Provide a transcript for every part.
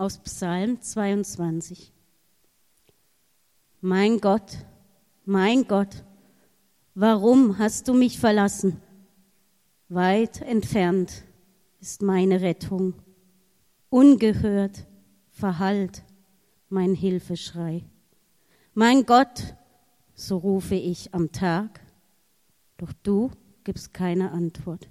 aus Psalm 22. Mein Gott, mein Gott, warum hast du mich verlassen? Weit entfernt ist meine Rettung, ungehört verhallt mein Hilfeschrei. Mein Gott, so rufe ich am Tag, doch du gibst keine Antwort.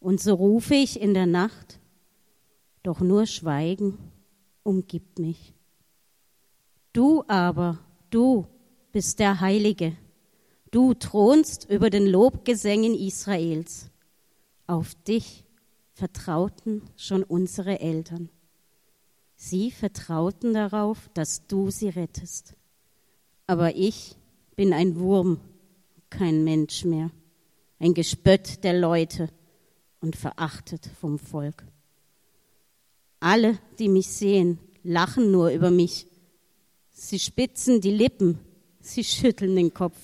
Und so rufe ich in der Nacht, doch nur Schweigen umgibt mich. Du aber, du bist der Heilige, du thronst über den Lobgesängen Israels. Auf dich vertrauten schon unsere Eltern. Sie vertrauten darauf, dass du sie rettest. Aber ich bin ein Wurm, kein Mensch mehr, ein Gespött der Leute und verachtet vom Volk. Alle, die mich sehen, lachen nur über mich. Sie spitzen die Lippen, sie schütteln den Kopf.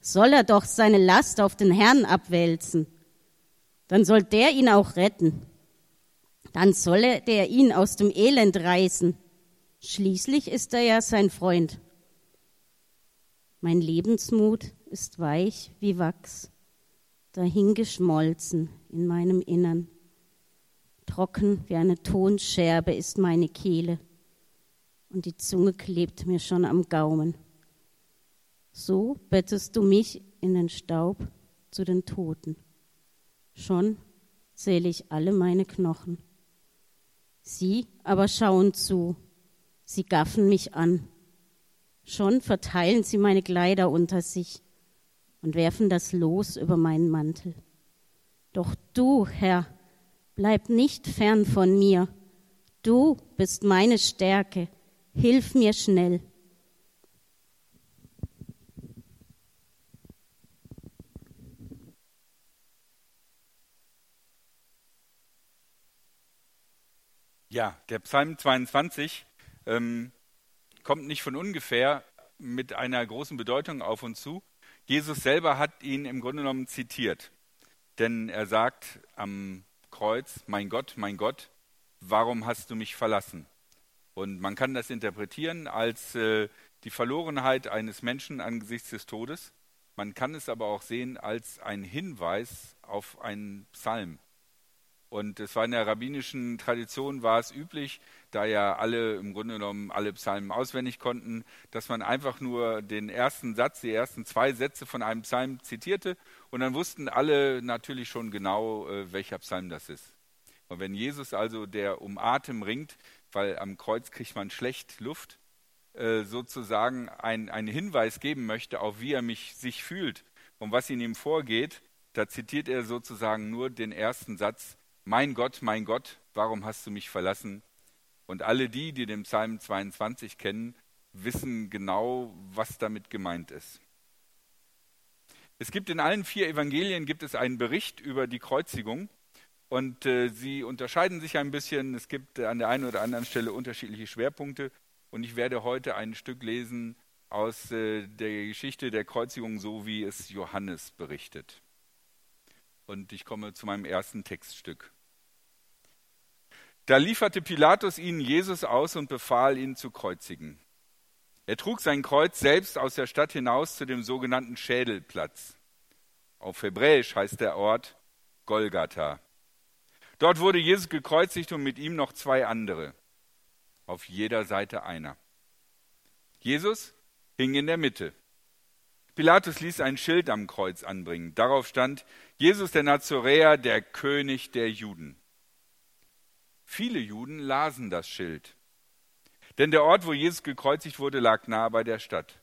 Soll er doch seine Last auf den Herrn abwälzen? Dann soll der ihn auch retten dann solle der ihn aus dem Elend reißen. Schließlich ist er ja sein Freund. Mein Lebensmut ist weich wie Wachs, dahingeschmolzen in meinem Innern. Trocken wie eine Tonscherbe ist meine Kehle und die Zunge klebt mir schon am Gaumen. So bettest du mich in den Staub zu den Toten. Schon zähle ich alle meine Knochen. Sie aber schauen zu, sie gaffen mich an. Schon verteilen sie meine Kleider unter sich und werfen das Los über meinen Mantel. Doch du, Herr, bleib nicht fern von mir. Du bist meine Stärke. Hilf mir schnell. Ja, der Psalm 22 ähm, kommt nicht von ungefähr mit einer großen Bedeutung auf uns zu. Jesus selber hat ihn im Grunde genommen zitiert. Denn er sagt am Kreuz, mein Gott, mein Gott, warum hast du mich verlassen? Und man kann das interpretieren als äh, die Verlorenheit eines Menschen angesichts des Todes. Man kann es aber auch sehen als ein Hinweis auf einen Psalm, und es war in der rabbinischen Tradition war es üblich, da ja alle im Grunde genommen alle Psalmen auswendig konnten, dass man einfach nur den ersten Satz, die ersten zwei Sätze von einem Psalm zitierte und dann wussten alle natürlich schon genau, äh, welcher Psalm das ist. Und wenn Jesus also, der um Atem ringt, weil am Kreuz kriegt man schlecht Luft, äh, sozusagen einen Hinweis geben möchte, auf wie er mich sich fühlt und was in ihm vorgeht, da zitiert er sozusagen nur den ersten Satz mein Gott, mein Gott, warum hast du mich verlassen? Und alle die, die den Psalm 22 kennen, wissen genau, was damit gemeint ist. Es gibt in allen vier Evangelien gibt es einen Bericht über die Kreuzigung und äh, sie unterscheiden sich ein bisschen. Es gibt an der einen oder anderen Stelle unterschiedliche Schwerpunkte und ich werde heute ein Stück lesen aus äh, der Geschichte der Kreuzigung, so wie es Johannes berichtet. Und ich komme zu meinem ersten Textstück. Da lieferte Pilatus ihnen Jesus aus und befahl, ihn zu kreuzigen. Er trug sein Kreuz selbst aus der Stadt hinaus zu dem sogenannten Schädelplatz. Auf Hebräisch heißt der Ort Golgatha. Dort wurde Jesus gekreuzigt und mit ihm noch zwei andere. Auf jeder Seite einer. Jesus hing in der Mitte. Pilatus ließ ein Schild am Kreuz anbringen. Darauf stand Jesus der Nazoräer, der König der Juden. Viele Juden lasen das Schild. Denn der Ort, wo Jesus gekreuzigt wurde, lag nahe bei der Stadt.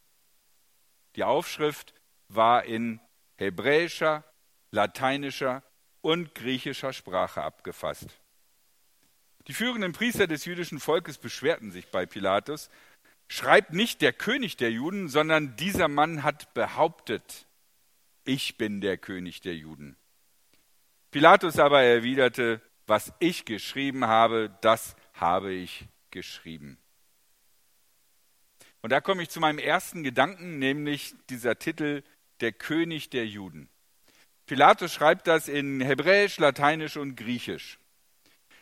Die Aufschrift war in hebräischer, lateinischer und griechischer Sprache abgefasst. Die führenden Priester des jüdischen Volkes beschwerten sich bei Pilatus, schreibt nicht der König der Juden, sondern dieser Mann hat behauptet, ich bin der König der Juden. Pilatus aber erwiderte, was ich geschrieben habe, das habe ich geschrieben. Und da komme ich zu meinem ersten Gedanken, nämlich dieser Titel Der König der Juden. Pilatus schreibt das in Hebräisch, Lateinisch und Griechisch.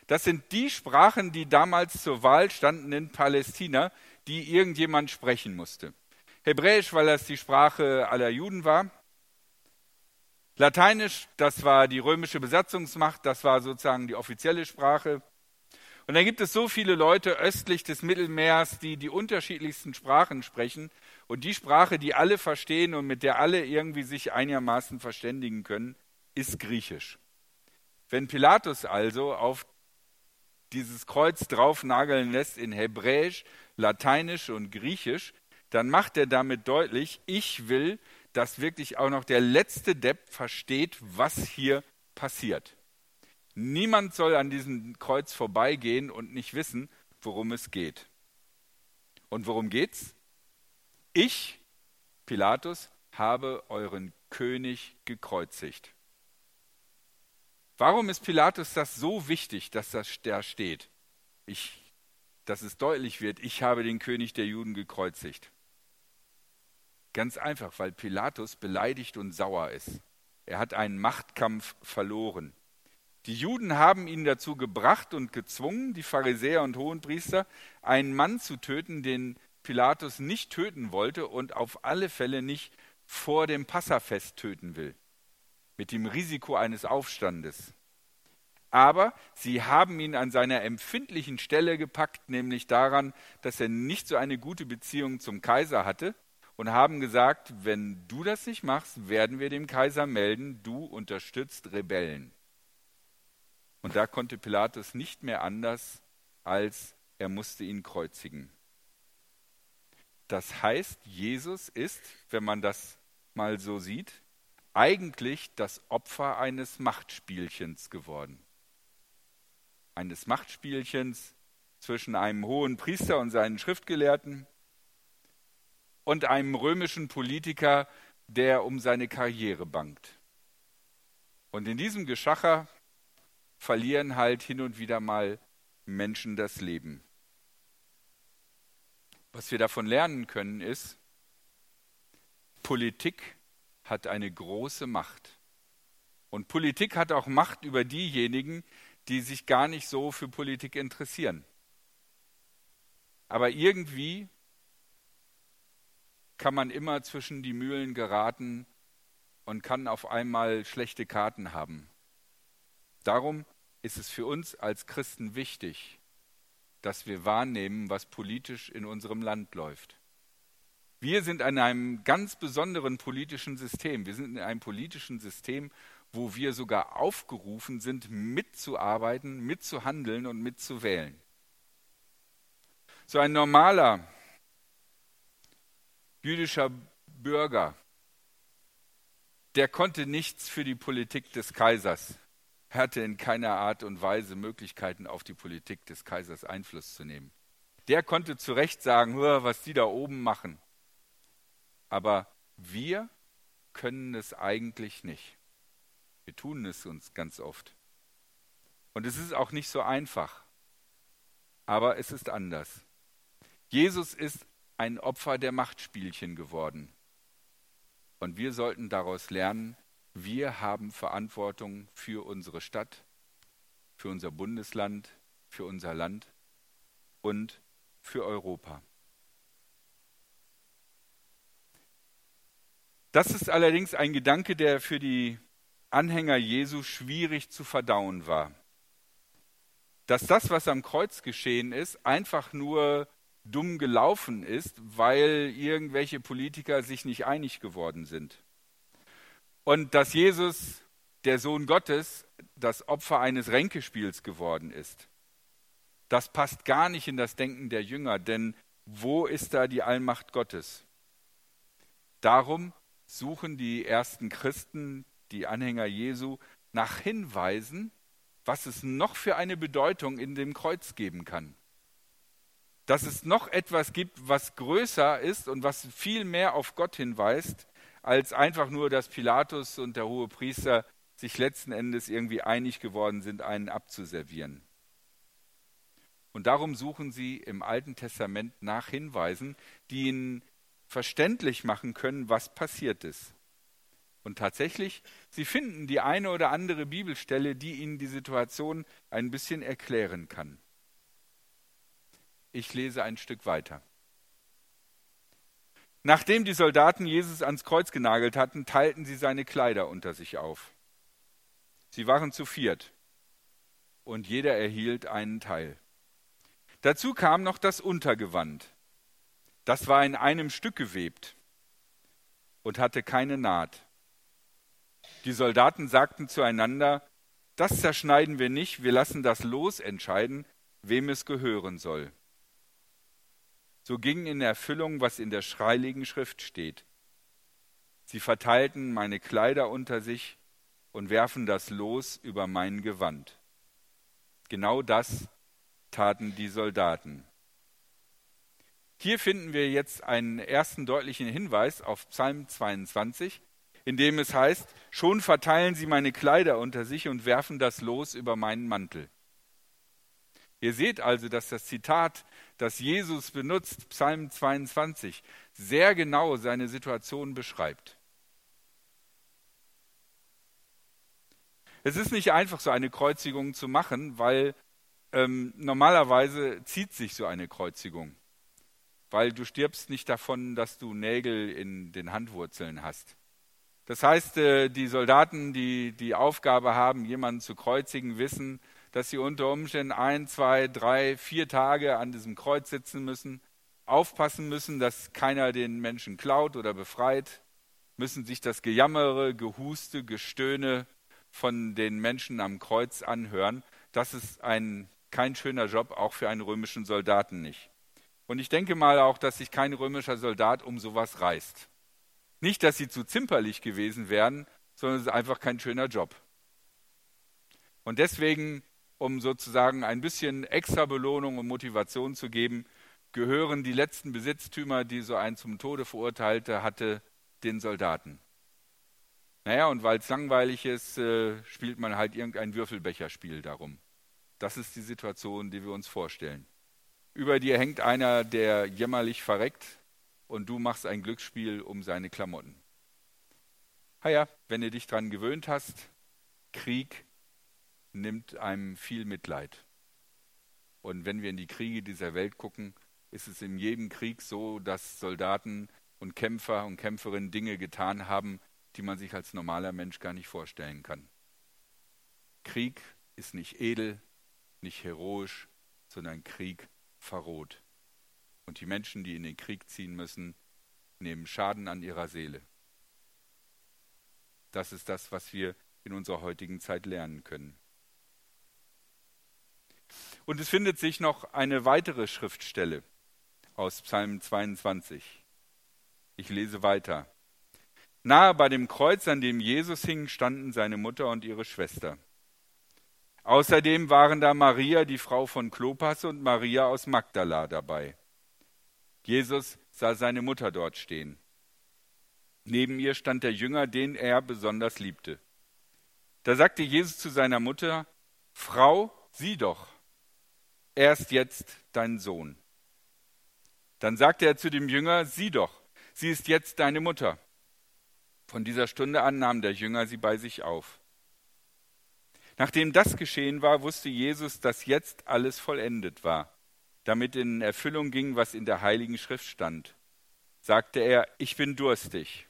Das sind die Sprachen, die damals zur Wahl standen in Palästina, die irgendjemand sprechen musste. Hebräisch, weil das die Sprache aller Juden war. Lateinisch, das war die römische Besatzungsmacht, das war sozusagen die offizielle Sprache. Und dann gibt es so viele Leute östlich des Mittelmeers, die die unterschiedlichsten Sprachen sprechen. Und die Sprache, die alle verstehen und mit der alle irgendwie sich einigermaßen verständigen können, ist Griechisch. Wenn Pilatus also auf dieses Kreuz draufnageln lässt in Hebräisch, Lateinisch und Griechisch, dann macht er damit deutlich, ich will, dass wirklich auch noch der letzte Depp versteht, was hier passiert. Niemand soll an diesem Kreuz vorbeigehen und nicht wissen, worum es geht. Und worum geht's? Ich, Pilatus, habe euren König gekreuzigt. Warum ist Pilatus das so wichtig, dass das da steht? Ich, dass es deutlich wird, ich habe den König der Juden gekreuzigt. Ganz einfach, weil Pilatus beleidigt und sauer ist. Er hat einen Machtkampf verloren. Die Juden haben ihn dazu gebracht und gezwungen, die Pharisäer und Hohenpriester, einen Mann zu töten, den Pilatus nicht töten wollte und auf alle Fälle nicht vor dem Passafest töten will, mit dem Risiko eines Aufstandes. Aber sie haben ihn an seiner empfindlichen Stelle gepackt, nämlich daran, dass er nicht so eine gute Beziehung zum Kaiser hatte und haben gesagt, wenn du das nicht machst, werden wir dem Kaiser melden, du unterstützt Rebellen. Und da konnte Pilatus nicht mehr anders, als er musste ihn kreuzigen. Das heißt, Jesus ist, wenn man das mal so sieht, eigentlich das Opfer eines Machtspielchens geworden. Eines Machtspielchens zwischen einem hohen Priester und seinen Schriftgelehrten, und einem römischen Politiker, der um seine Karriere bangt. Und in diesem Geschacher verlieren halt hin und wieder mal Menschen das Leben. Was wir davon lernen können ist, Politik hat eine große Macht. Und Politik hat auch Macht über diejenigen, die sich gar nicht so für Politik interessieren. Aber irgendwie kann man immer zwischen die Mühlen geraten und kann auf einmal schlechte Karten haben. Darum ist es für uns als Christen wichtig, dass wir wahrnehmen, was politisch in unserem Land läuft. Wir sind in einem ganz besonderen politischen System. Wir sind in einem politischen System, wo wir sogar aufgerufen sind, mitzuarbeiten, mitzuhandeln und mitzuwählen. So ein normaler jüdischer Bürger, der konnte nichts für die Politik des Kaisers, er hatte in keiner Art und Weise Möglichkeiten, auf die Politik des Kaisers Einfluss zu nehmen. Der konnte zu Recht sagen, was die da oben machen. Aber wir können es eigentlich nicht. Wir tun es uns ganz oft. Und es ist auch nicht so einfach. Aber es ist anders. Jesus ist ein Opfer der Machtspielchen geworden. Und wir sollten daraus lernen, wir haben Verantwortung für unsere Stadt, für unser Bundesland, für unser Land und für Europa. Das ist allerdings ein Gedanke, der für die Anhänger Jesu schwierig zu verdauen war. Dass das, was am Kreuz geschehen ist, einfach nur dumm gelaufen ist, weil irgendwelche Politiker sich nicht einig geworden sind. Und dass Jesus, der Sohn Gottes, das Opfer eines Ränkespiels geworden ist. Das passt gar nicht in das Denken der Jünger, denn wo ist da die Allmacht Gottes? Darum suchen die ersten Christen, die Anhänger Jesu, nach Hinweisen, was es noch für eine Bedeutung in dem Kreuz geben kann dass es noch etwas gibt, was größer ist und was viel mehr auf Gott hinweist, als einfach nur, dass Pilatus und der hohe Priester sich letzten Endes irgendwie einig geworden sind, einen abzuservieren. Und darum suchen sie im Alten Testament nach Hinweisen, die ihnen verständlich machen können, was passiert ist. Und tatsächlich, sie finden die eine oder andere Bibelstelle, die ihnen die Situation ein bisschen erklären kann. Ich lese ein Stück weiter. Nachdem die Soldaten Jesus ans Kreuz genagelt hatten, teilten sie seine Kleider unter sich auf. Sie waren zu viert und jeder erhielt einen Teil. Dazu kam noch das Untergewand. Das war in einem Stück gewebt und hatte keine Naht. Die Soldaten sagten zueinander, das zerschneiden wir nicht, wir lassen das Los entscheiden, wem es gehören soll. So ging in Erfüllung, was in der schreiligen Schrift steht. Sie verteilten meine Kleider unter sich und werfen das Los über mein Gewand. Genau das taten die Soldaten. Hier finden wir jetzt einen ersten deutlichen Hinweis auf Psalm 22, in dem es heißt, schon verteilen sie meine Kleider unter sich und werfen das Los über meinen Mantel. Ihr seht also, dass das Zitat, das Jesus benutzt, Psalm 22, sehr genau seine Situation beschreibt. Es ist nicht einfach, so eine Kreuzigung zu machen, weil ähm, normalerweise zieht sich so eine Kreuzigung. Weil du stirbst nicht davon, dass du Nägel in den Handwurzeln hast. Das heißt, äh, die Soldaten, die die Aufgabe haben, jemanden zu kreuzigen, wissen, dass sie unter Umständen ein, zwei, drei, vier Tage an diesem Kreuz sitzen müssen, aufpassen müssen, dass keiner den Menschen klaut oder befreit, müssen sich das Gejammere, Gehuste, Gestöhne von den Menschen am Kreuz anhören. Das ist ein, kein schöner Job, auch für einen römischen Soldaten nicht. Und ich denke mal auch, dass sich kein römischer Soldat um sowas reißt. Nicht, dass sie zu zimperlich gewesen wären, sondern es ist einfach kein schöner Job. Und deswegen, um sozusagen ein bisschen extra Belohnung und Motivation zu geben, gehören die letzten Besitztümer, die so ein zum Tode verurteilte hatte, den Soldaten. Naja, und weil es langweilig ist, äh, spielt man halt irgendein Würfelbecherspiel darum. Das ist die Situation, die wir uns vorstellen. Über dir hängt einer, der jämmerlich verreckt, und du machst ein Glücksspiel um seine Klamotten. Ja, wenn du dich daran gewöhnt hast, Krieg nimmt einem viel Mitleid. Und wenn wir in die Kriege dieser Welt gucken, ist es in jedem Krieg so, dass Soldaten und Kämpfer und Kämpferinnen Dinge getan haben, die man sich als normaler Mensch gar nicht vorstellen kann. Krieg ist nicht edel, nicht heroisch, sondern Krieg verroht. Und die Menschen, die in den Krieg ziehen müssen, nehmen Schaden an ihrer Seele. Das ist das, was wir in unserer heutigen Zeit lernen können. Und es findet sich noch eine weitere Schriftstelle aus Psalm 22. Ich lese weiter. Nahe bei dem Kreuz, an dem Jesus hing, standen seine Mutter und ihre Schwester. Außerdem waren da Maria, die Frau von Klopas, und Maria aus Magdala dabei. Jesus sah seine Mutter dort stehen. Neben ihr stand der Jünger, den er besonders liebte. Da sagte Jesus zu seiner Mutter, Frau, sieh doch, er ist jetzt dein Sohn. Dann sagte er zu dem Jünger, sieh doch, sie ist jetzt deine Mutter. Von dieser Stunde an nahm der Jünger sie bei sich auf. Nachdem das geschehen war, wusste Jesus, dass jetzt alles vollendet war damit in Erfüllung ging, was in der Heiligen Schrift stand. Sagte er, ich bin durstig.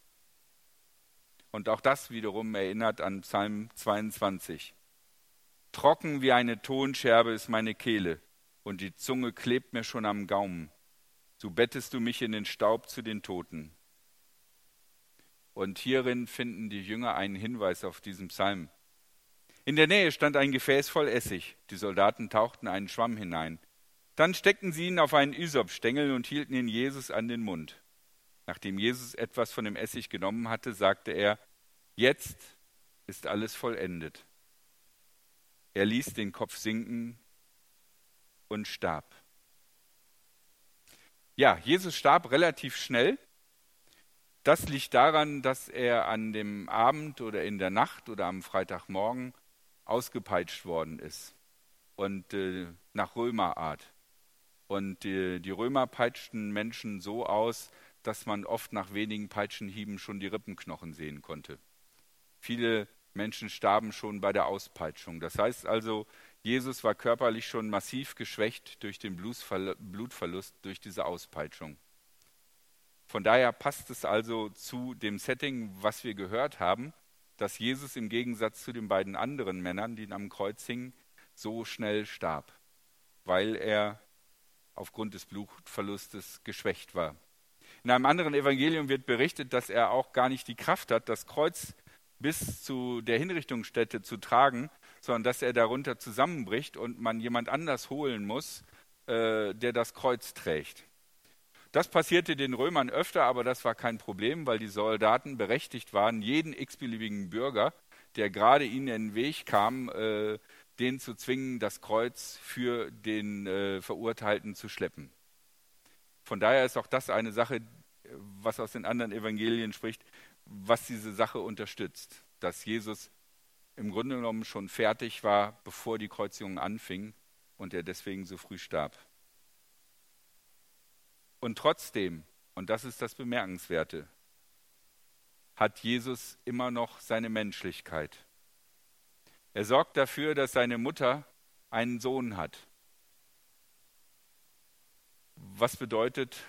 Und auch das wiederum erinnert an Psalm 22. Trocken wie eine Tonscherbe ist meine Kehle, und die Zunge klebt mir schon am Gaumen. So bettest du mich in den Staub zu den Toten. Und hierin finden die Jünger einen Hinweis auf diesen Psalm. In der Nähe stand ein Gefäß voll Essig. Die Soldaten tauchten einen Schwamm hinein. Dann steckten sie ihn auf einen Ysopstängel und hielten ihn Jesus an den Mund. Nachdem Jesus etwas von dem Essig genommen hatte, sagte er, jetzt ist alles vollendet. Er ließ den Kopf sinken und starb. Ja, Jesus starb relativ schnell. Das liegt daran, dass er an dem Abend oder in der Nacht oder am Freitagmorgen ausgepeitscht worden ist und äh, nach Römerart. Und die, die Römer peitschten Menschen so aus, dass man oft nach wenigen Peitschenhieben schon die Rippenknochen sehen konnte. Viele Menschen starben schon bei der Auspeitschung. Das heißt also, Jesus war körperlich schon massiv geschwächt durch den Blutverlust durch diese Auspeitschung. Von daher passt es also zu dem Setting, was wir gehört haben, dass Jesus im Gegensatz zu den beiden anderen Männern, die am Kreuz hingen, so schnell starb, weil er aufgrund des Blutverlustes geschwächt war. In einem anderen Evangelium wird berichtet, dass er auch gar nicht die Kraft hat, das Kreuz bis zu der Hinrichtungsstätte zu tragen, sondern dass er darunter zusammenbricht und man jemand anders holen muss, äh, der das Kreuz trägt. Das passierte den Römern öfter, aber das war kein Problem, weil die Soldaten berechtigt waren, jeden x-beliebigen Bürger, der gerade ihnen in den Weg kam, äh, den zu zwingen, das Kreuz für den äh, Verurteilten zu schleppen. Von daher ist auch das eine Sache, was aus den anderen Evangelien spricht, was diese Sache unterstützt, dass Jesus im Grunde genommen schon fertig war, bevor die Kreuzigung anfing und er deswegen so früh starb. Und trotzdem, und das ist das Bemerkenswerte, hat Jesus immer noch seine Menschlichkeit. Er sorgt dafür, dass seine Mutter einen Sohn hat. Was bedeutet,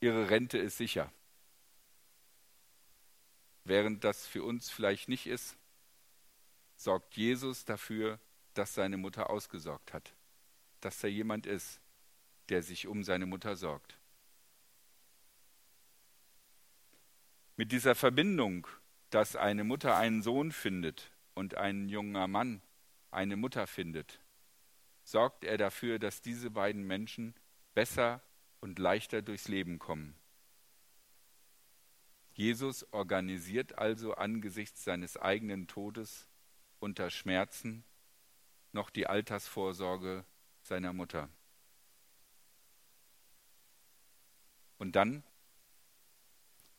ihre Rente ist sicher. Während das für uns vielleicht nicht ist, sorgt Jesus dafür, dass seine Mutter ausgesorgt hat, dass er jemand ist, der sich um seine Mutter sorgt. Mit dieser Verbindung, dass eine Mutter einen Sohn findet und ein junger Mann eine Mutter findet, sorgt er dafür, dass diese beiden Menschen besser und leichter durchs Leben kommen. Jesus organisiert also angesichts seines eigenen Todes unter Schmerzen noch die Altersvorsorge seiner Mutter. Und dann,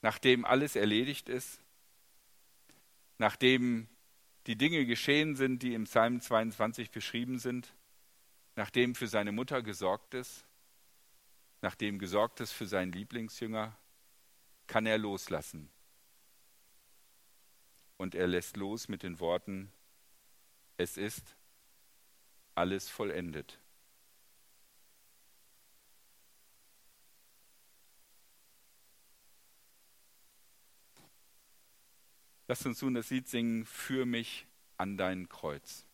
nachdem alles erledigt ist, nachdem die Dinge geschehen sind, die im Psalm 22 beschrieben sind, nachdem für seine Mutter gesorgt ist, nachdem gesorgt ist für seinen Lieblingsjünger, kann er loslassen. Und er lässt los mit den Worten, es ist alles vollendet. Lasst uns nun das Lied singen, für mich an dein Kreuz.